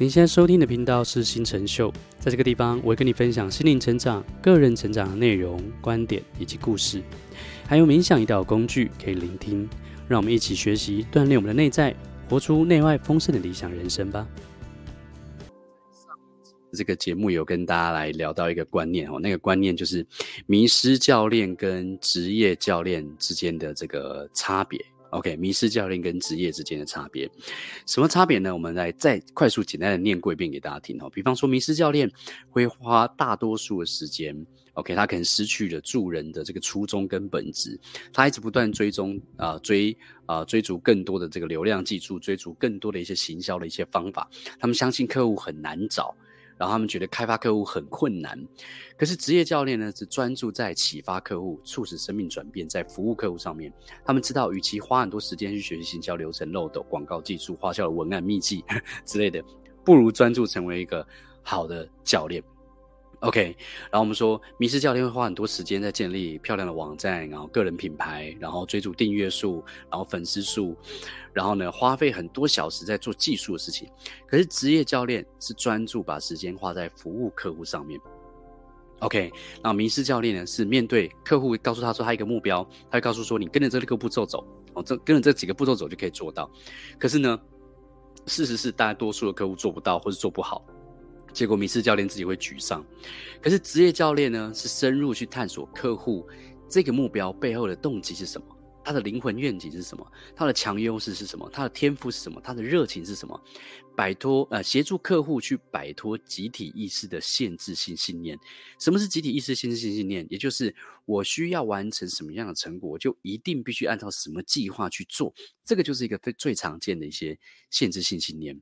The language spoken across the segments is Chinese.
您现在收听的频道是新成秀，在这个地方，我会跟你分享心灵成长、个人成长的内容、观点以及故事，还有冥想一道工具可以聆听。让我们一起学习，锻炼我们的内在，活出内外丰盛的理想人生吧。这个节目有跟大家来聊到一个观念哦，那个观念就是迷失教练跟职业教练之间的这个差别。OK，迷失教练跟职业之间的差别，什么差别呢？我们来再快速简单的念过一遍给大家听哦。比方说，迷失教练会花大多数的时间，OK，他可能失去了助人的这个初衷跟本质，他一直不断追踪啊、追啊、追逐更多的这个流量技术，追逐更多的一些行销的一些方法，他们相信客户很难找。然后他们觉得开发客户很困难，可是职业教练呢，是专注在启发客户、促使生命转变，在服务客户上面。他们知道，与其花很多时间去学习行销流程、漏斗、广告技术、花销的文案秘籍 之类的，不如专注成为一个好的教练。OK，然后我们说，迷失教练会花很多时间在建立漂亮的网站，然后个人品牌，然后追逐订阅数，然后粉丝数，然后呢，花费很多小时在做技术的事情。可是职业教练是专注把时间花在服务客户上面。OK，那迷失教练呢，是面对客户，告诉他说他一个目标，他会告诉说你跟着这六个步骤走，哦，这跟着这几个步骤走就可以做到。可是呢，事实是大多数的客户做不到或是做不好。结果迷失教练自己会沮丧，可是职业教练呢，是深入去探索客户这个目标背后的动机是什么，他的灵魂愿景是什么，他的强优势是什么，他的天赋是什么，他的热情是什么，摆脱呃协助客户去摆脱集体意识的限制性信念。什么是集体意识限制性信念？也就是我需要完成什么样的成果，就一定必须按照什么计划去做。这个就是一个最最常见的一些限制性信念。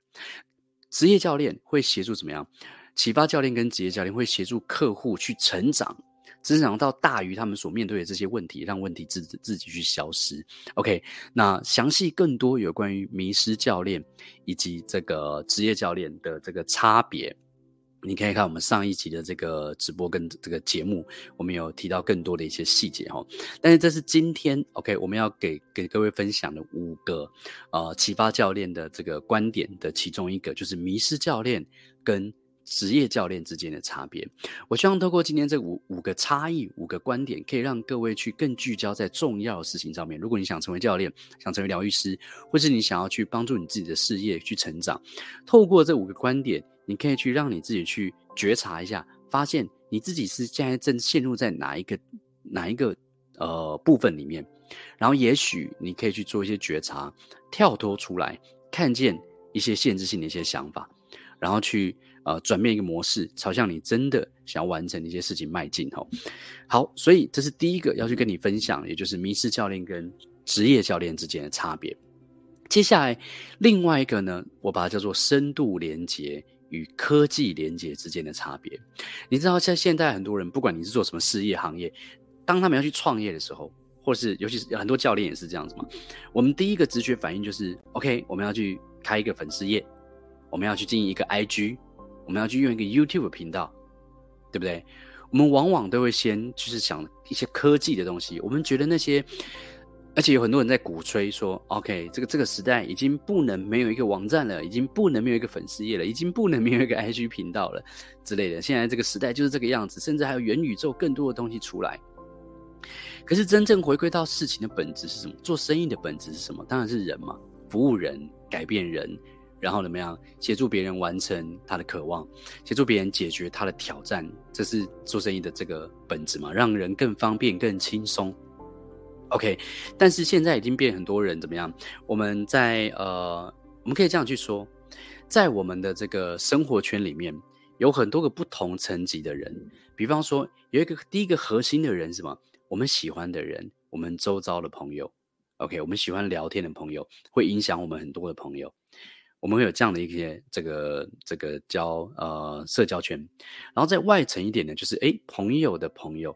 职业教练会协助怎么样？启发教练跟职业教练会协助客户去成长，成长到大于他们所面对的这些问题，让问题自自己去消失。OK，那详细更多有关于迷失教练以及这个职业教练的这个差别。你可以看我们上一集的这个直播跟这个节目，我们有提到更多的一些细节哈。但是这是今天 OK，我们要给给各位分享的五个呃启发教练的这个观点的其中一个，就是迷失教练跟职业教练之间的差别。我希望透过今天这五五个差异、五个观点，可以让各位去更聚焦在重要的事情上面。如果你想成为教练，想成为疗愈师，或是你想要去帮助你自己的事业去成长，透过这五个观点。你可以去让你自己去觉察一下，发现你自己是现在正陷入在哪一个哪一个呃部分里面，然后也许你可以去做一些觉察，跳脱出来，看见一些限制性的一些想法，然后去呃转变一个模式，朝向你真的想要完成的一些事情迈进吼。好，所以这是第一个要去跟你分享，也就是迷失教练跟职业教练之间的差别。接下来另外一个呢，我把它叫做深度连接。与科技连接之间的差别，你知道，像现在很多人，不管你是做什么事业行业，当他们要去创业的时候，或是尤其是很多教练也是这样子嘛。我们第一个直觉反应就是，OK，我们要去开一个粉丝页，我们要去经营一个 IG，我们要去用一个 YouTube 频道，对不对？我们往往都会先就是想一些科技的东西，我们觉得那些。而且有很多人在鼓吹说，OK，这个这个时代已经不能没有一个网站了，已经不能没有一个粉丝页了，已经不能没有一个 IG 频道了之类的。现在这个时代就是这个样子，甚至还有元宇宙更多的东西出来。可是真正回归到事情的本质是什么？做生意的本质是什么？当然是人嘛，服务人，改变人，然后怎么样协助别人完成他的渴望，协助别人解决他的挑战，这是做生意的这个本质嘛，让人更方便、更轻松。OK，但是现在已经变很多人怎么样？我们在呃，我们可以这样去说，在我们的这个生活圈里面，有很多个不同层级的人。比方说，有一个第一个核心的人是什么？我们喜欢的人，我们周遭的朋友。OK，我们喜欢聊天的朋友，会影响我们很多的朋友。我们会有这样的一些这个这个交呃社交圈。然后再外层一点呢，就是诶，朋友的朋友。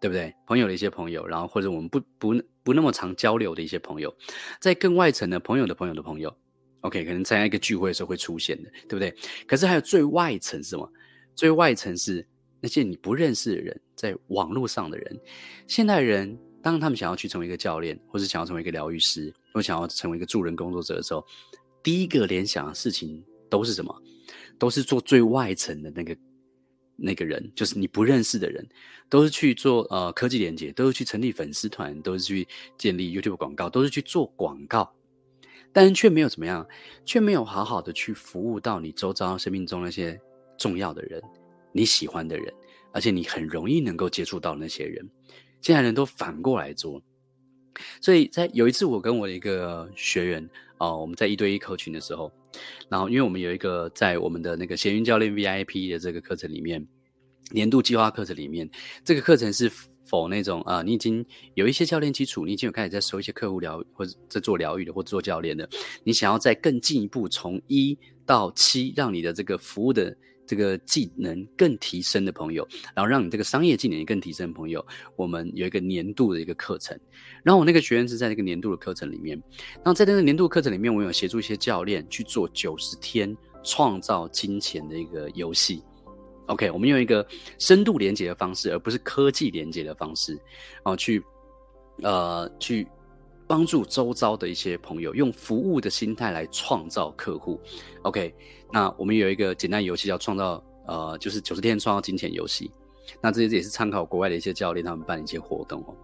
对不对？朋友的一些朋友，然后或者我们不不不那么常交流的一些朋友，在更外层的朋友的朋友的朋友，OK，可能参加一个聚会的时候会出现的，对不对？可是还有最外层是什么？最外层是那些你不认识的人，在网络上的人。现代人当他们想要去成为一个教练，或是想要成为一个疗愈师，或想要成为一个助人工作者的时候，第一个联想的事情都是什么？都是做最外层的那个那个人，就是你不认识的人，都是去做呃科技连接，都是去成立粉丝团，都是去建立 YouTube 广告，都是去做广告，但是却没有怎么样，却没有好好的去服务到你周遭生命中那些重要的人，你喜欢的人，而且你很容易能够接触到那些人，现在人都反过来做。所以在有一次，我跟我的一个学员啊、我们在一对一客群的时候，然后因为我们有一个在我们的那个闲云教练 VIP 的这个课程里面，年度计划课程里面，这个课程是否那种啊、你已经有一些教练基础，你已经有开始在收一些客户疗或者在做疗愈的或做教练的，你想要再更进一步从一到七，让你的这个服务的。这个技能更提升的朋友，然后让你这个商业技能也更提升的朋友，我们有一个年度的一个课程。然后我那个学员是在那个年度的课程里面，然后在那个年度课程里面，我有协助一些教练去做九十天创造金钱的一个游戏。OK，我们用一个深度连接的方式，而不是科技连接的方式，然后去呃去帮助周遭的一些朋友，用服务的心态来创造客户。OK。那我们有一个简单游戏叫创造，呃，就是九十天创造金钱游戏。那这些也是参考国外的一些教练他们办的一些活动哦。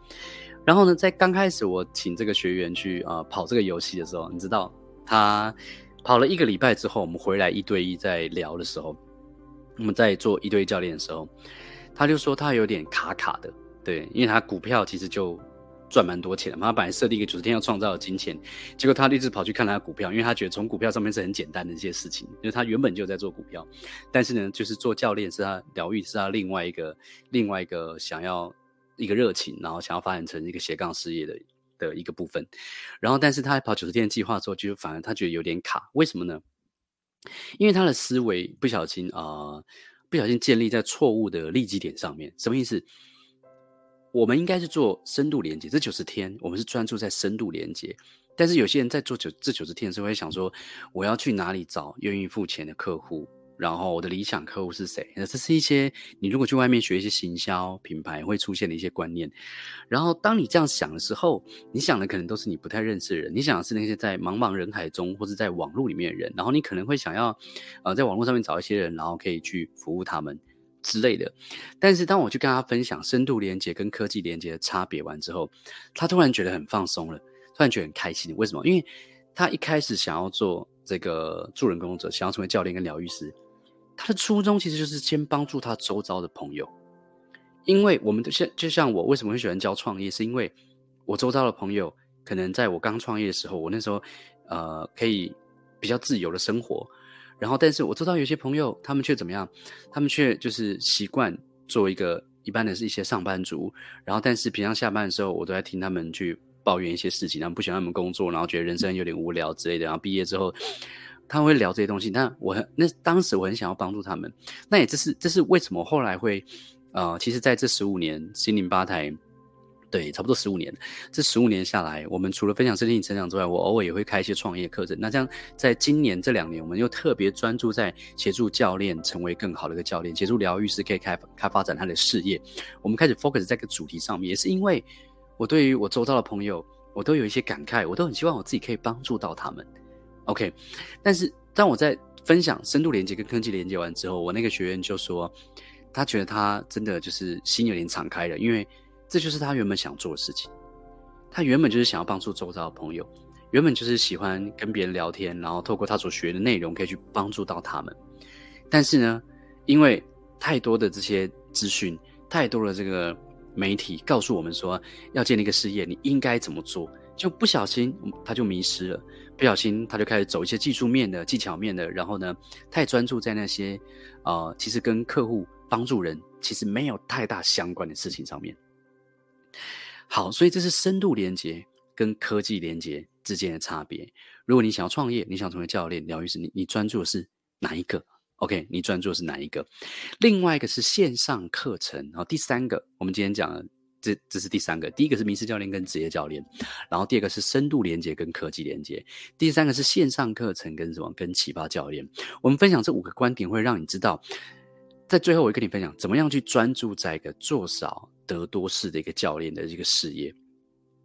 然后呢，在刚开始我请这个学员去啊、呃、跑这个游戏的时候，你知道他跑了一个礼拜之后，我们回来一对一在聊的时候，我们在做一对一教练的时候，他就说他有点卡卡的，对，因为他股票其实就。赚蛮多钱的嘛，他本来设定一个九十天要创造的金钱，结果他一直跑去看他的股票，因为他觉得从股票上面是很简单的一些事情，因为他原本就在做股票，但是呢，就是做教练是他疗愈是他另外一个另外一个想要一个热情，然后想要发展成一个斜杠事业的的一个部分，然后但是他跑九十天计划之后，就反而他觉得有点卡，为什么呢？因为他的思维不小心啊、不小心建立在错误的利基点上面，什么意思？我们应该是做深度连接，这九十天我们是专注在深度连接。但是有些人在做九这九十天的时候会想说，我要去哪里找愿意付钱的客户？然后我的理想客户是谁？那这是一些你如果去外面学一些行销品牌会出现的一些观念。然后当你这样想的时候，你想的可能都是你不太认识的人，你想的是那些在茫茫人海中或是在网络里面的人。然后你可能会想要呃在网络上面找一些人，然后可以去服务他们。之类的，但是当我去跟他分享深度连接跟科技连接的差别完之后，他突然觉得很放松了，突然觉得很开心。为什么？因为他一开始想要做这个助人工作者，想要成为教练跟疗愈师，他的初衷其实就是先帮助他周遭的朋友。因为我们的像就像我为什么会喜欢教创业，是因为我周遭的朋友可能在我刚创业的时候，我那时候呃可以比较自由的生活。然后，但是我知道有些朋友，他们却怎么样？他们却就是习惯做一个一般的是一些上班族。然后，但是平常下班的时候，我都在听他们去抱怨一些事情，他们不喜欢他们工作，然后觉得人生有点无聊之类的。然后毕业之后，他们会聊这些东西。但我很那当时我很想要帮助他们。那也这是这是为什么后来会呃，其实在这十五年心灵吧台。对，差不多十五年。这十五年下来，我们除了分享身体成长之外，我偶尔也会开一些创业课程。那这样，在今年这两年，我们又特别专注在协助教练成为更好的一个教练，协助疗愈师可以开开发展他的事业。我们开始 focus 在这个主题上面，也是因为我对于我周遭的朋友，我都有一些感慨，我都很希望我自己可以帮助到他们。OK，但是当我在分享深度连接跟科技连接完之后，我那个学员就说，他觉得他真的就是心有点敞开了，因为。这就是他原本想做的事情，他原本就是想要帮助周遭的朋友，原本就是喜欢跟别人聊天，然后透过他所学的内容可以去帮助到他们。但是呢，因为太多的这些资讯，太多的这个媒体告诉我们说要建立一个事业，你应该怎么做，就不小心他就迷失了，不小心他就开始走一些技术面的、技巧面的，然后呢，太专注在那些呃，其实跟客户帮助人其实没有太大相关的事情上面。好，所以这是深度连接跟科技连接之间的差别。如果你想要创业，你想成为教练、疗愈师，你你专注的是哪一个？OK，你专注的是哪一个？另外一个是线上课程，然后第三个，我们今天讲的这这是第三个。第一个是名师教练跟职业教练，然后第二个是深度连接跟科技连接，第三个是线上课程跟什么？跟启发教练。我们分享这五个观点，会让你知道，在最后我会跟你分享怎么样去专注在一个做少。得多式的一个教练的一个事业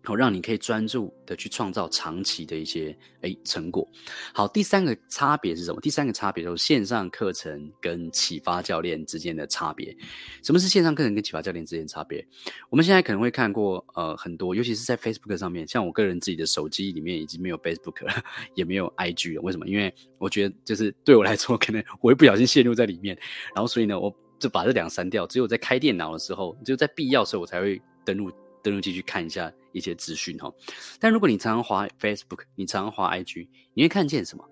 好，让你可以专注的去创造长期的一些诶成果。好，第三个差别是什么？第三个差别就是线上课程跟启发教练之间的差别。什么是线上课程跟启发教练之间的差别？我们现在可能会看过呃很多，尤其是在 Facebook 上面，像我个人自己的手机里面已经没有 Facebook 了，也没有 IG 了。为什么？因为我觉得就是对我来说，可能我会不小心陷入在里面，然后所以呢，我就把这两个删掉。只有在开电脑的时候，只有在必要的时候，我才会登录。登录进去看一下一些资讯哈，但如果你常常滑 Facebook，你常常滑 IG，你会看见什么？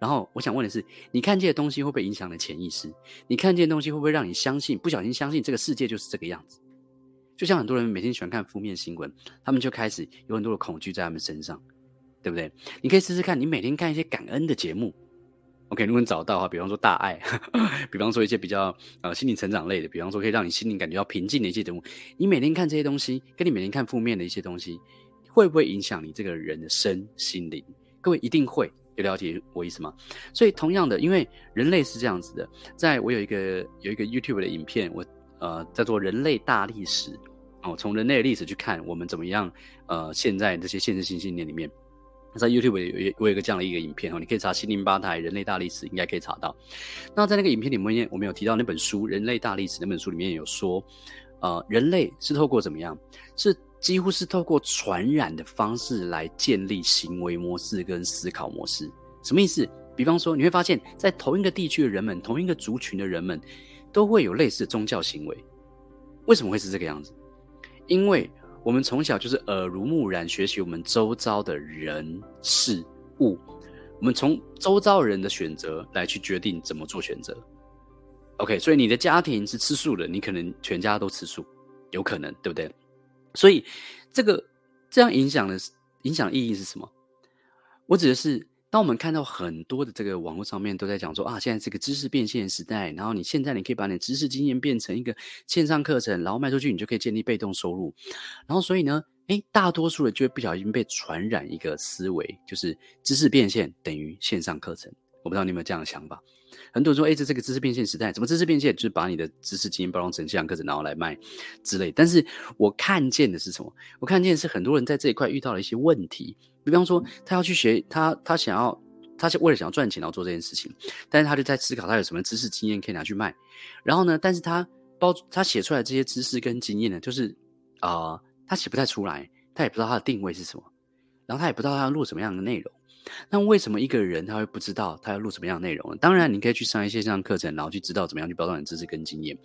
然后我想问的是，你看见的东西会不会影响你的潜意识？你看见的东西会不会让你相信，不小心相信这个世界就是这个样子？就像很多人每天喜欢看负面新闻，他们就开始有很多的恐惧在他们身上，对不对？你可以试试看，你每天看一些感恩的节目。OK，如果你找到的话，比方说大爱，比方说一些比较呃心灵成长类的，比方说可以让你心灵感觉到平静的一些节目，你每天看这些东西，跟你每天看负面的一些东西，会不会影响你这个人的身心灵？各位一定会，有了解我意思吗？所以同样的，因为人类是这样子的，在我有一个有一个 YouTube 的影片，我呃叫做《人类大历史》哦，从人类的历史去看我们怎么样呃现在这些现实性信念里面。在 YouTube 有有我有一个这样的一个影片哦，你可以查“心灵吧台人类大历史”，应该可以查到。那在那个影片里面，我们有提到那本书《人类大历史》那本书里面有说，呃，人类是透过怎么样？是几乎是透过传染的方式来建立行为模式跟思考模式。什么意思？比方说，你会发现在同一个地区的人们，同一个族群的人们，都会有类似的宗教行为。为什么会是这个样子？因为我们从小就是耳濡目染，学习我们周遭的人事物，我们从周遭人的选择来去决定怎么做选择。OK，所以你的家庭是吃素的，你可能全家都吃素，有可能，对不对？所以这个这样影响的影响意义是什么？我指的是。当我们看到很多的这个网络上面都在讲说啊，现在这个知识变现时代，然后你现在你可以把你的知识经验变成一个线上课程，然后卖出去，你就可以建立被动收入。然后所以呢，诶，大多数人就会不小心被传染一个思维，就是知识变现等于线上课程。我不知道你有没有这样的想法？很多人说，诶，这这个知识变现时代，怎么知识变现？就是把你的知识经验包装成线上课程，然后来卖之类。但是我看见的是什么？我看见的是很多人在这一块遇到了一些问题。比方说，他要去学，他他想要，他是为了想要赚钱，然后做这件事情，但是他就在思考他有什么知识经验可以拿去卖。然后呢，但是他包他写出来这些知识跟经验呢，就是啊、呃，他写不太出来，他也不知道他的定位是什么，然后他也不知道他要录什么样的内容。那为什么一个人他会不知道他要录什么样的内容呢？当然，你可以去上一些线上课程，然后去知道怎么样去包装你的知识跟经验。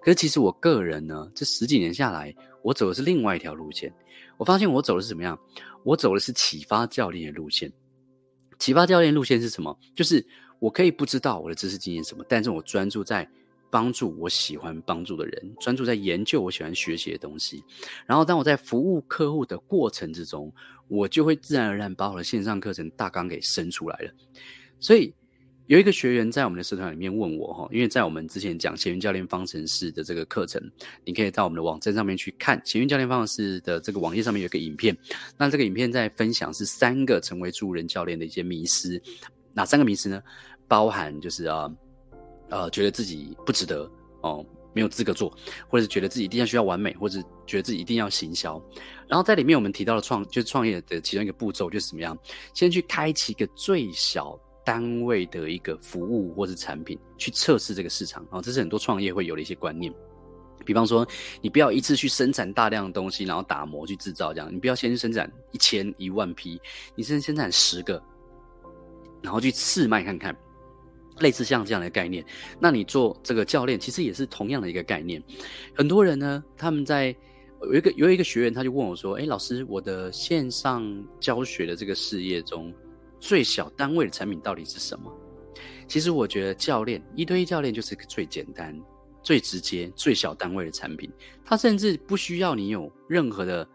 可是其实我个人呢，这十几年下来，我走的是另外一条路线。我发现我走的是怎么样？我走的是启发教练的路线。启发教练路线是什么？就是我可以不知道我的知识经验什么，但是我专注在帮助我喜欢帮助的人，专注在研究我喜欢学习的东西。然后当我在服务客户的过程之中，我就会自然而然把我的线上课程大纲给生出来了。所以。有一个学员在我们的社团里面问我哈，因为在我们之前讲闲云教练方程式的这个课程，你可以到我们的网站上面去看闲云教练方程式的这个网页上面有一个影片。那这个影片在分享是三个成为助人教练的一些迷思，哪三个迷思呢？包含就是啊，呃觉得自己不值得哦，没有资格做，或者是觉得自己一定要需要完美，或者觉得自己一定要行销。然后在里面我们提到了创，就是创业的其中一个步骤就是怎么样，先去开启一个最小。单位的一个服务或是产品去测试这个市场啊，这是很多创业会有的一些观念。比方说，你不要一次去生产大量的东西，然后打磨去制造这样。你不要先生产一千一万批，你先生产十个，然后去试卖看看。类似像这样的概念，那你做这个教练其实也是同样的一个概念。很多人呢，他们在有一个有一个学员，他就问我说：“诶，老师，我的线上教学的这个事业中。”最小单位的产品到底是什么？其实我觉得教练一对一教练就是个最简单、最直接、最小单位的产品。它甚至不需要你有任何的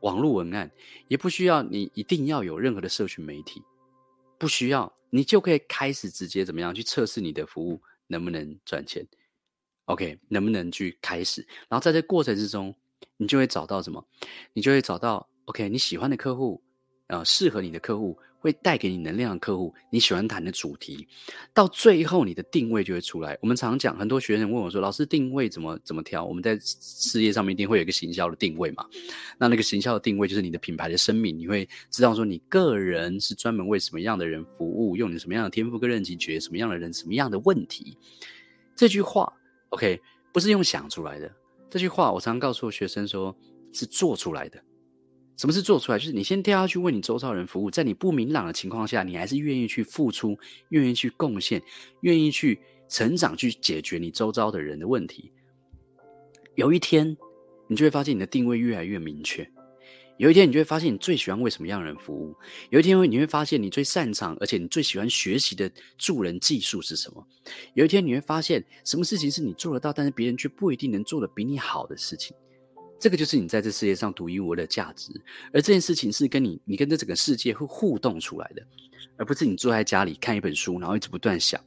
网络文案，也不需要你一定要有任何的社群媒体，不需要你就可以开始直接怎么样去测试你的服务能不能赚钱？OK，能不能去开始？然后在这过程之中，你就会找到什么？你就会找到 OK 你喜欢的客户，呃，适合你的客户。会带给你能量的客户，你喜欢谈的主题，到最后你的定位就会出来。我们常讲，很多学生问我说：“老师，定位怎么怎么挑？”我们在事业上面一定会有一个行销的定位嘛？那那个行销的定位就是你的品牌的声明，你会知道说你个人是专门为什么样的人服务，用你什么样的天赋跟任期决什么样的人，什么样的问题。这句话，OK，不是用想出来的。这句话我常常告诉学生说，是做出来的。什么是做出来？就是你先跳下去为你周遭人服务，在你不明朗的情况下，你还是愿意去付出，愿意去贡献，愿意去成长，去解决你周遭的人的问题。有一天，你就会发现你的定位越来越明确。有一天，你就会发现你最喜欢为什么样的人服务。有一天，你会发现你最擅长，而且你最喜欢学习的助人技术是什么。有一天，你会发现什么事情是你做得到，但是别人却不一定能做得比你好的事情。这个就是你在这世界上独一无二的价值，而这件事情是跟你，你跟这整个世界会互动出来的，而不是你坐在家里看一本书，然后一直不断想，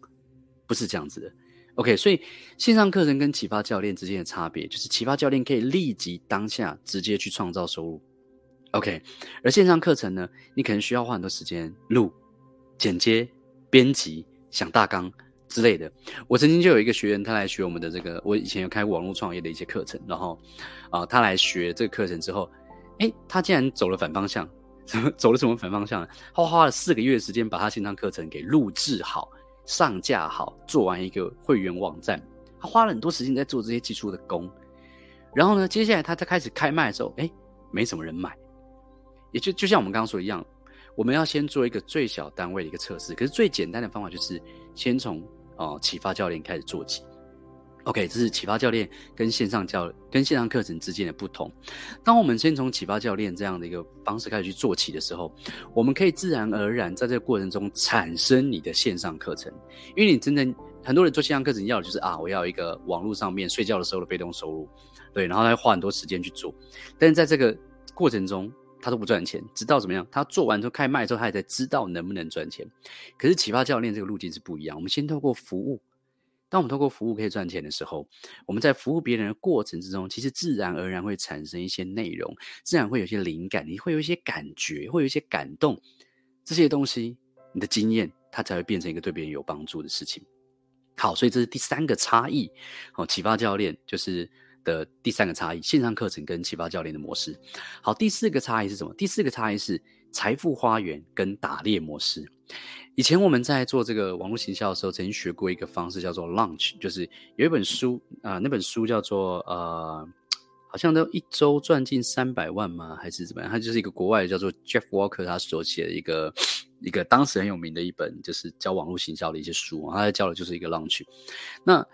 不是这样子的。OK，所以线上课程跟启发教练之间的差别，就是启发教练可以立即当下直接去创造收入，OK，而线上课程呢，你可能需要花很多时间录、剪接、编辑、想大纲。之类的，我曾经就有一个学员，他来学我们的这个，我以前有开过网络创业的一些课程，然后，啊、他来学这个课程之后，诶，他竟然走了反方向，什 么走了什么反方向？他花了四个月时间把他线上课程给录制好、上架好，做完一个会员网站，他花了很多时间在做这些技术的工，然后呢，接下来他在开始开卖的时候，诶，没什么人买，也就就像我们刚刚说一样，我们要先做一个最小单位的一个测试，可是最简单的方法就是先从。哦，启发教练开始做起。OK，这是启发教练跟线上教跟线上课程之间的不同。当我们先从启发教练这样的一个方式开始去做起的时候，我们可以自然而然在这个过程中产生你的线上课程。因为你真正很多人做线上课程要的就是啊，我要一个网络上面睡觉的时候的被动收入，对，然后他花很多时间去做。但是在这个过程中，他都不赚钱，直到怎么样？他做完之后开卖之后，他也才知道能不能赚钱。可是启发教练这个路径是不一样。我们先透过服务，当我们透过服务可以赚钱的时候，我们在服务别人的过程之中，其实自然而然会产生一些内容，自然会有一些灵感，你会有一些感觉，会有一些感动，这些东西，你的经验，它才会变成一个对别人有帮助的事情。好，所以这是第三个差异。好，启发教练就是。的第三个差异，线上课程跟启发教练的模式。好，第四个差异是什么？第四个差异是财富花园跟打猎模式。以前我们在做这个网络行销的时候，曾经学过一个方式，叫做 launch，就是有一本书啊、那本书叫做呃，好像都一周赚进三百万吗？还是怎么样？它就是一个国外叫做 Jeff Walker 他所写的一个一个当时很有名的一本，就是教网络行销的一些书，他在教的就是一个 launch。那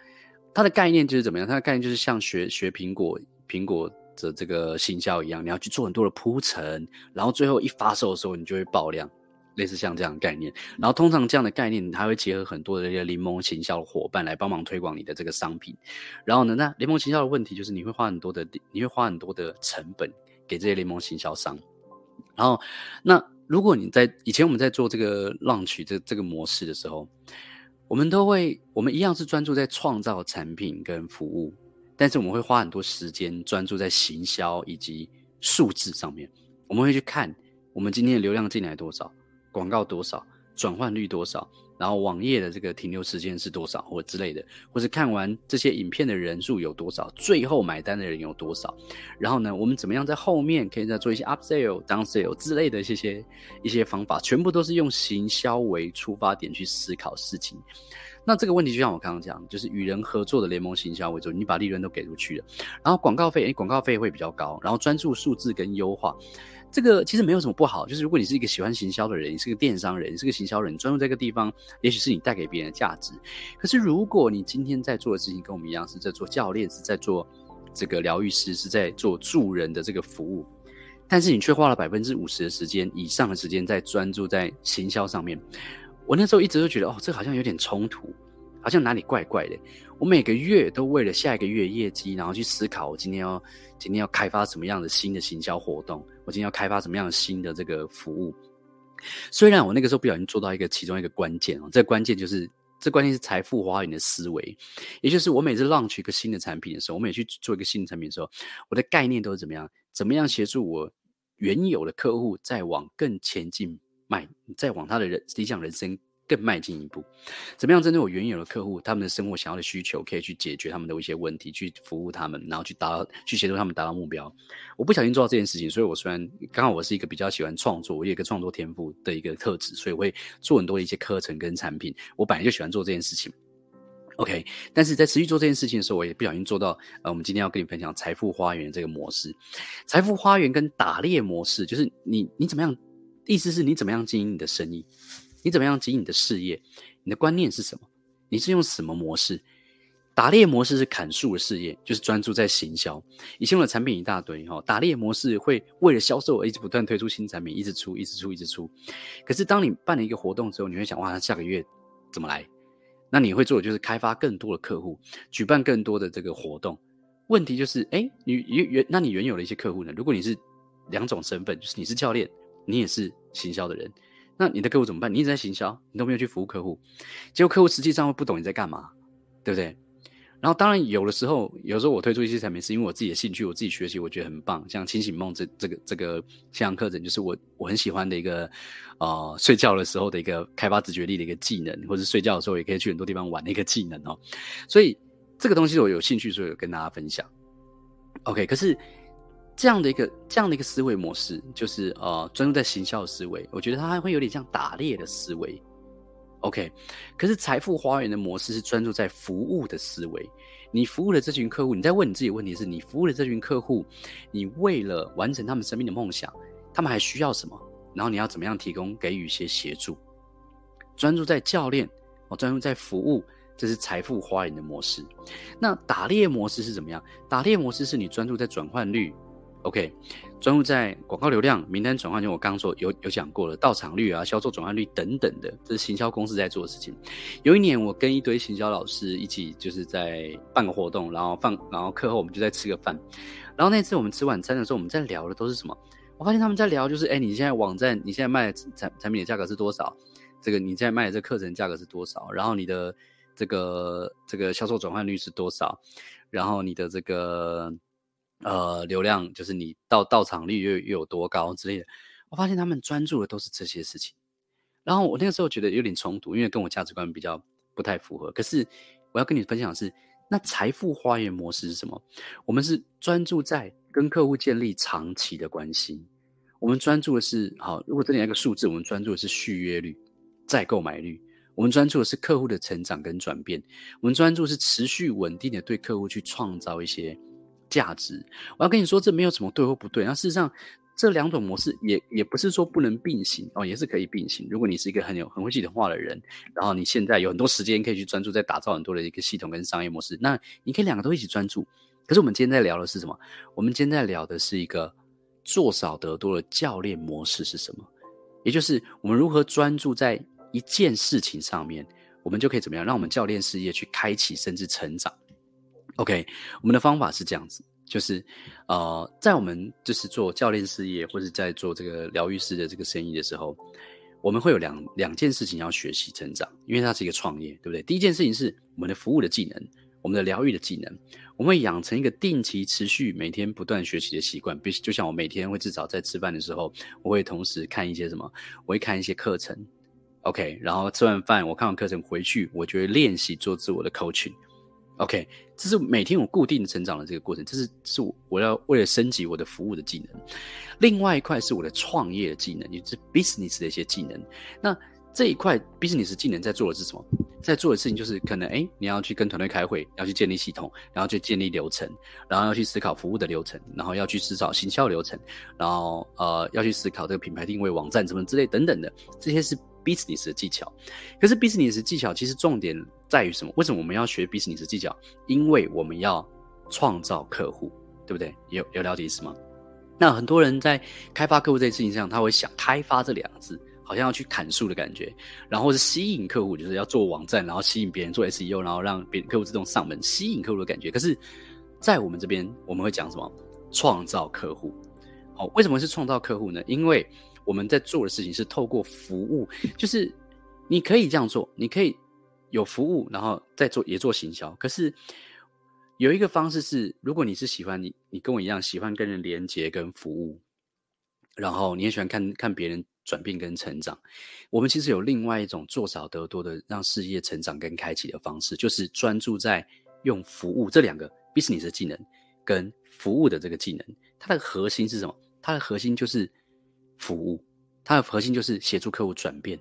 它的概念就是怎么样？它的概念就是像学学苹果苹果的这个行销一样，你要去做很多的铺陈，然后最后一发售的时候，你就会爆量，类似像这样的概念。然后通常这样的概念，它会结合很多的这个联盟行销的伙伴来帮忙推广你的这个商品。然后呢，那联盟行销的问题就是你会花很多的，你会花很多的成本给这些联盟行销商。然后，那如果你在以前我们在做这个 launch 这这个模式的时候。我们都会，我们一样是专注在创造产品跟服务，但是我们会花很多时间专注在行销以及数字上面。我们会去看我们今天的流量进来多少，广告多少，转换率多少。然后网页的这个停留时间是多少，或之类的，或是看完这些影片的人数有多少，最后买单的人有多少。然后呢，我们怎么样在后面可以再做一些 upsell、downsell 之类的这些一些方法，全部都是用行销为出发点去思考事情。那这个问题就像我刚刚讲，就是与人合作的联盟行销为主，你把利润都给出去了，然后广告费，诶，广告费会比较高，然后专注数字跟优化。这个其实没有什么不好，就是如果你是一个喜欢行销的人，你是个电商人，你是个行销人，专注这个地方，也许是你带给别人的价值。可是如果你今天在做的事情跟我们一样，是在做教练，是在做这个疗愈师，是在做助人的这个服务，但是你却花了百分之五十的时间以上的时间在专注在行销上面，我那时候一直都觉得，哦，这好像有点冲突，好像哪里怪怪的。我每个月都为了下一个月业绩，然后去思考我今天要今天要开发什么样的新的行销活动，我今天要开发什么样的新的这个服务。虽然我那个时候不小心做到一个其中一个关键哦，这个关键就是这关键是财富花园的思维，也就是我每次 launch 一个新的产品的时候，我每去做一个新的产品的时候，我的概念都是怎么样？怎么样协助我原有的客户再往更前进迈，再往他的人理想人生更迈进一步。怎么样针对我原有的客户，他们的生活想要的需求，可以去解决他们的一些问题，去服务他们，然后去达到，去协助他们达到目标。我不小心做到这件事情，所以我虽然刚好我是一个比较喜欢创作，我有一个创作天赋的一个特质，所以我会做很多的一些课程跟产品。我本来就喜欢做这件事情。OK，但是在持续做这件事情的时候，我也不小心做到。呃，我们今天要跟你分享财富花园这个模式。财富花园跟打猎模式，就是你你怎么样？意思是你怎么样经营你的生意？你怎么样经营你的事业？你的观念是什么？你是用什么模式？打猎模式是砍树的事业，就是专注在行销。以前我的产品一大堆哈，打猎模式会为了销售而一直不断推出新产品，一直出，一直出，一直出。可是当你办了一个活动之后，你会想哇，下个月怎么来？那你会做的就是开发更多的客户，举办更多的这个活动。问题就是，哎，你原原，那你原有的一些客户呢？如果你是两种身份，就是你是教练，你也是行销的人，那你的客户怎么办？你一直在行销，你都没有去服务客户，结果客户实际上会不懂你在干嘛，对不对？然后当然有的时候，有时候我推出一些产品是因为我自己的兴趣，我自己学习，我觉得很棒。像清醒梦这这个这个线上课程，就是我我很喜欢的一个，呃，睡觉的时候的一个开发直觉力的一个技能，或者睡觉的时候也可以去很多地方玩的一个技能哦。所以这个东西我有兴趣，所以跟大家分享。OK，可是这样的一个这样的一个思维模式，就是呃专注在行销的思维，我觉得它还会有点像打猎的思维。OK，可是财富花园的模式是专注在服务的思维。你服务的这群客户，你在问你自己问题是：你服务的这群客户，你为了完成他们生命的梦想，他们还需要什么？然后你要怎么样提供给予一些协助？专注在教练，哦，专注在服务，这是财富花园的模式。那打猎模式是怎么样？打猎模式是你专注在转换率。OK，专注在广告流量、名单转换，就我刚刚说有有讲过了，到场率啊、销售转换率等等的，这是行销公司在做的事情。有一年，我跟一堆行销老师一起，就是在办个活动，然后放，然后课后我们就在吃个饭。然后那次我们吃晚餐的时候，我们在聊的都是什么？我发现他们在聊，就是哎，你现在网站，你现在卖的产产品的价格是多少？这个你现在卖的这课程价格是多少？然后你的这个这个销售转换率是多少？然后你的这个。呃，流量就是你到到场率又又有多高之类的，我发现他们专注的都是这些事情。然后我那个时候觉得有点冲突，因为跟我价值观比较不太符合。可是我要跟你分享的是，那财富花园模式是什么？我们是专注在跟客户建立长期的关系。我们专注的是，好，如果这里有一个数字，我们专注的是续约率、再购买率。我们专注的是客户的成长跟转变。我们专注是持续稳定的对客户去创造一些。价值，我要跟你说，这没有什么对或不对。那事实上，这两种模式也也不是说不能并行哦，也是可以并行。如果你是一个很有很会系统化的人，然后你现在有很多时间可以去专注在打造很多的一个系统跟商业模式，那你可以两个都一起专注。可是我们今天在聊的是什么？我们今天在聊的是一个做少得多的教练模式是什么？也就是我们如何专注在一件事情上面，我们就可以怎么样让我们教练事业去开启甚至成长。OK，我们的方法是这样子，就是，呃，在我们就是做教练事业或者在做这个疗愈师的这个生意的时候，我们会有两两件事情要学习成长，因为它是一个创业，对不对？第一件事情是我们的服务的技能，我们的疗愈的技能，我们会养成一个定期、持续、每天不断学习的习惯。比如就像我每天会至少在吃饭的时候，我会同时看一些什么，我会看一些课程，OK，然后吃完饭，我看完课程回去，我就会练习做自我的 coaching。OK，这是每天我固定成长的这个过程，这是是我我要为了升级我的服务的技能。另外一块是我的创业的技能，也就是 business 的一些技能。那这一块 business 技能在做的是什么？在做的事情就是可能诶，你要去跟团队开会，要去建立系统，然后去建立流程，然后要去思考服务的流程，然后要去思考行销流程，然后呃要去思考这个品牌定位、网站什么之类等等的，这些是 business 的技巧。可是 business 技巧其实重点。在于什么？为什么我们要学 business 技巧？因为我们要创造客户，对不对？有有了解意思吗？那很多人在开发客户这件事情上，他会想“开发”这两个字，好像要去砍树的感觉，然后是吸引客户，就是要做网站，然后吸引别人做 SEO，然后让别客户自动上门，吸引客户的感觉。可是，在我们这边，我们会讲什么？创造客户。好，为什么是创造客户呢？因为我们在做的事情是透过服务，就是你可以这样做，你可以。有服务，然后再做也做行销。可是有一个方式是，如果你是喜欢你，你跟我一样喜欢跟人连接跟服务，然后你也喜欢看看别人转变跟成长。我们其实有另外一种做少得多的让事业成长跟开启的方式，就是专注在用服务这两个 business 的技能跟服务的这个技能。它的核心是什么？它的核心就是服务，它的核心就是协助客户转变。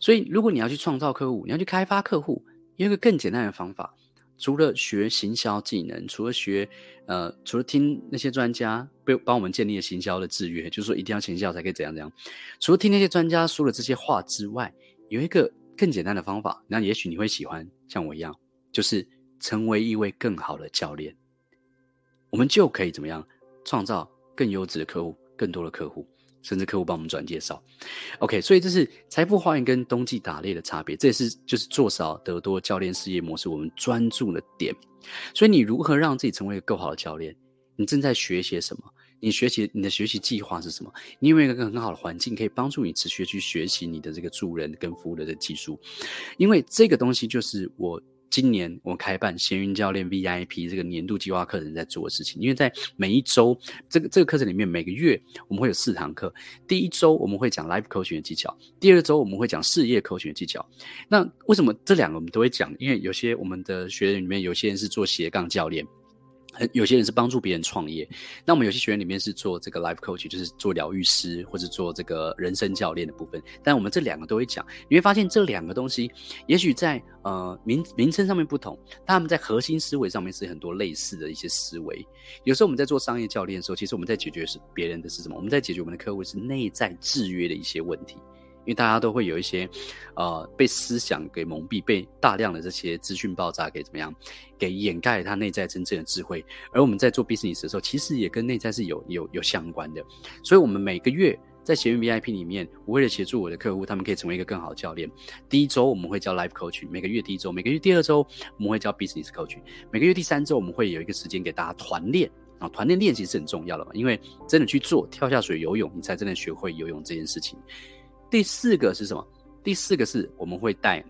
所以，如果你要去创造客户，你要去开发客户，有一个更简单的方法。除了学行销技能，除了学，呃，除了听那些专家被帮我们建立了行销的制约，就是说一定要行销才可以怎样怎样。除了听那些专家说的这些话之外，有一个更简单的方法，那也许你会喜欢，像我一样，就是成为一位更好的教练，我们就可以怎么样创造更优质的客户，更多的客户。甚至客户帮我们转介绍，OK，所以这是财富花园跟冬季打猎的差别，这也是就是做少得多教练事业模式我们专注的点。所以你如何让自己成为一个更好的教练？你正在学些什么？你学习你的学习计划是什么？你有没有一个很好的环境可以帮助你持续去学习你的这个助人跟服务的这技术？因为这个东西就是我。今年我开办闲云教练 VIP 这个年度计划课程在做的事情，因为在每一周这个这个课程里面，每个月我们会有四堂课。第一周我们会讲 Life Coaching 的技巧，第二周我们会讲事业 Coaching 的技巧。那为什么这两个我们都会讲？因为有些我们的学员里面有些人是做斜杠教练。有些人是帮助别人创业，那我们有些学员里面是做这个 life coach，就是做疗愈师或者做这个人生教练的部分。但我们这两个都会讲，你会发现这两个东西，也许在呃名名称上面不同，但他们在核心思维上面是很多类似的一些思维。有时候我们在做商业教练的时候，其实我们在解决是别人的是什么？我们在解决我们的客户是内在制约的一些问题。因为大家都会有一些，呃，被思想给蒙蔽，被大量的这些资讯爆炸给怎么样，给掩盖他内在真正的智慧。而我们在做 business 的时候，其实也跟内在是有有有相关的。所以，我们每个月在闲云 VIP 里面，我为了协助我的客户，他们可以成为一个更好的教练。第一周我们会教 life coach，每个月第一周，每个月第二周我们会教 business coach，每个月第三周我们会有一个时间给大家团练啊，团练练习是很重要的嘛，因为真的去做，跳下水游泳，你才真的学会游泳这件事情。第四个是什么？第四个是我们会带，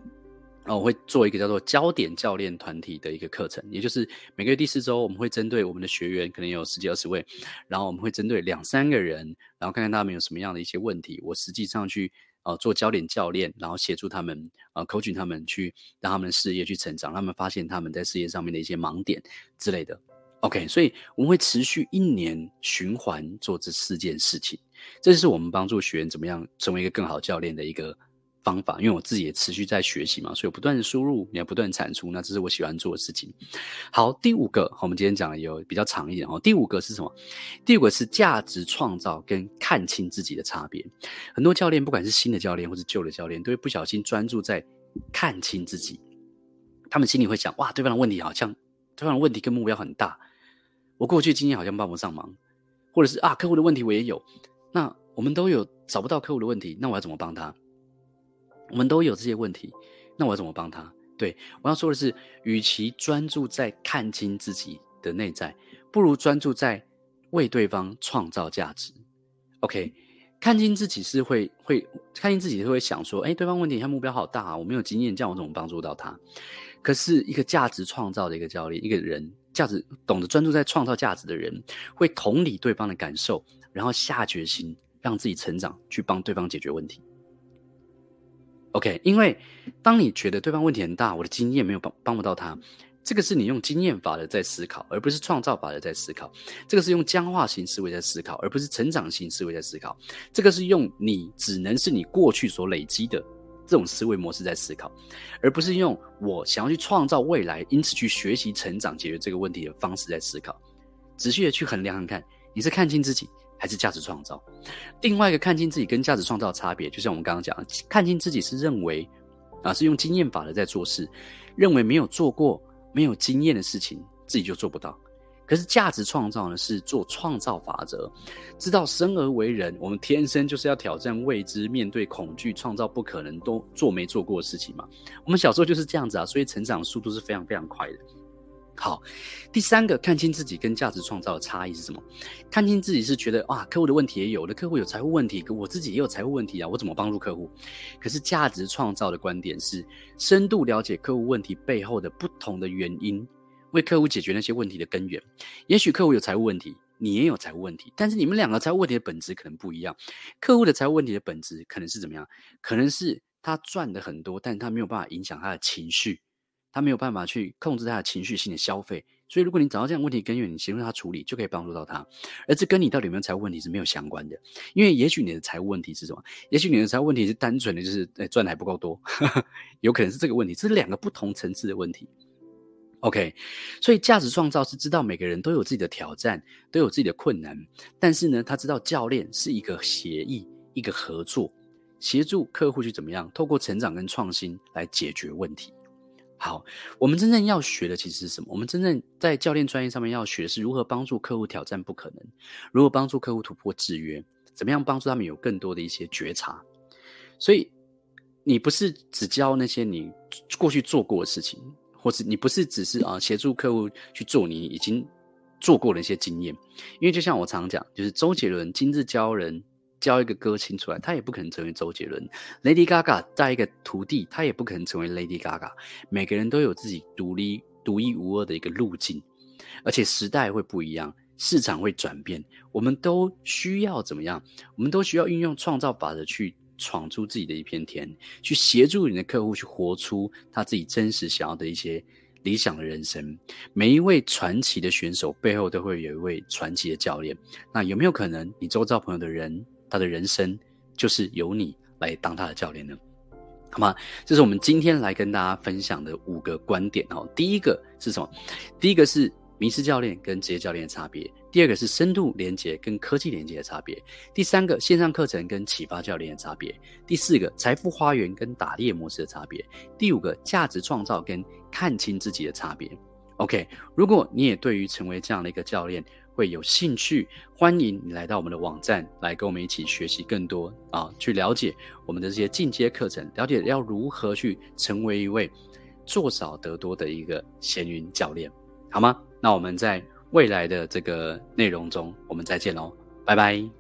啊，我会做一个叫做焦点教练团体的一个课程，也就是每个月第四周，我们会针对我们的学员，可能有十几二十位，然后我们会针对两三个人，然后看看他们有什么样的一些问题，我实际上去呃做焦点教练，然后协助他们呃 coaching 他们去让他们的事业去成长，让他们发现他们在事业上面的一些盲点之类的。OK，所以我们会持续一年循环做这四件事情。这是我们帮助学员怎么样成为一个更好教练的一个方法，因为我自己也持续在学习嘛，所以我不断的输入，也要不断产出，那这是我喜欢做的事情。好，第五个，我们今天讲的有比较长一点哦。第五个是什么？第五个是价值创造跟看清自己的差别。很多教练，不管是新的教练或是旧的教练，都会不小心专注在看清自己，他们心里会想：哇，对方的问题好像，对方的问题跟目标很大，我过去经验好像帮不上忙，或者是啊，客户的问题我也有。那我们都有找不到客户的问题，那我要怎么帮他？我们都有这些问题，那我要怎么帮他？对，我要说的是，与其专注在看清自己的内在，不如专注在为对方创造价值。OK，看清自己是会会看清自己是会想说，哎，对方问题他目标好大啊，我没有经验，这样我怎么帮助到他？可是一个价值创造的一个教练，一个人价值懂得专注在创造价值的人，会同理对方的感受。然后下决心让自己成长，去帮对方解决问题。OK，因为当你觉得对方问题很大，我的经验没有帮帮不到他，这个是你用经验法的在思考，而不是创造法的在思考。这个是用僵化型思维在思考，而不是成长型思维在思考。这个是用你只能是你过去所累积的这种思维模式在思考，而不是用我想要去创造未来，因此去学习成长解决这个问题的方式在思考。仔细的去衡量看看，你是看清自己。还是价值创造。另外一个看清自己跟价值创造的差别，就像我们刚刚讲的，看清自己是认为啊，是用经验法的在做事，认为没有做过、没有经验的事情自己就做不到。可是价值创造呢，是做创造法则，知道生而为人，我们天生就是要挑战未知、面对恐惧、创造不可能都做没做过的事情嘛。我们小时候就是这样子啊，所以成长速度是非常非常快的。好，第三个看清自己跟价值创造的差异是什么？看清自己是觉得啊，客户的问题也有，的客户有财务问题，可我自己也有财务问题啊，我怎么帮助客户？可是价值创造的观点是深度了解客户问题背后的不同的原因，为客户解决那些问题的根源。也许客户有财务问题，你也有财务问题，但是你们两个财务问题的本质可能不一样。客户的财务问题的本质可能是怎么样？可能是他赚的很多，但他没有办法影响他的情绪，他没有办法去控制他的情绪性的消费。所以，如果你找到这样问题根源，你协助他处理，就可以帮助到他。而这跟你到底有没有财务问题是没有相关的，因为也许你的财务问题是什么？也许你的财务问题是单纯的就是诶赚的还不够多，有可能是这个问题。这是两个不同层次的问题。OK，所以价值创造是知道每个人都有自己的挑战，都有自己的困难，但是呢，他知道教练是一个协议，一个合作，协助客户去怎么样，透过成长跟创新来解决问题。好，我们真正要学的其实是什么？我们真正在教练专业上面要学的是如何帮助客户挑战不可能，如何帮助客户突破制约，怎么样帮助他们有更多的一些觉察。所以，你不是只教那些你过去做过的事情，或是你不是只是啊协助客户去做你已经做过的一些经验。因为就像我常讲，就是周杰伦今日教人。教一个歌星出来，他也不可能成为周杰伦。Lady Gaga 带一个徒弟，他也不可能成为 Lady Gaga。每个人都有自己独立、独一无二的一个路径，而且时代会不一样，市场会转变，我们都需要怎么样？我们都需要运用创造法则去闯出自己的一片天，去协助你的客户去活出他自己真实想要的一些理想的人生。每一位传奇的选手背后都会有一位传奇的教练。那有没有可能，你周遭朋友的人？他的人生就是由你来当他的教练呢，好吗？这是我们今天来跟大家分享的五个观点哦。第一个是什么？第一个是名师教练跟职业教练的差别；第二个是深度连接跟科技连接的差别；第三个线上课程跟启发教练的差别；第四个财富花园跟打猎模式的差别；第五个价值创造跟看清自己的差别。OK，如果你也对于成为这样的一个教练，会有兴趣，欢迎你来到我们的网站，来跟我们一起学习更多啊，去了解我们的这些进阶课程，了解要如何去成为一位做少得多的一个闲云教练，好吗？那我们在未来的这个内容中，我们再见喽，拜拜。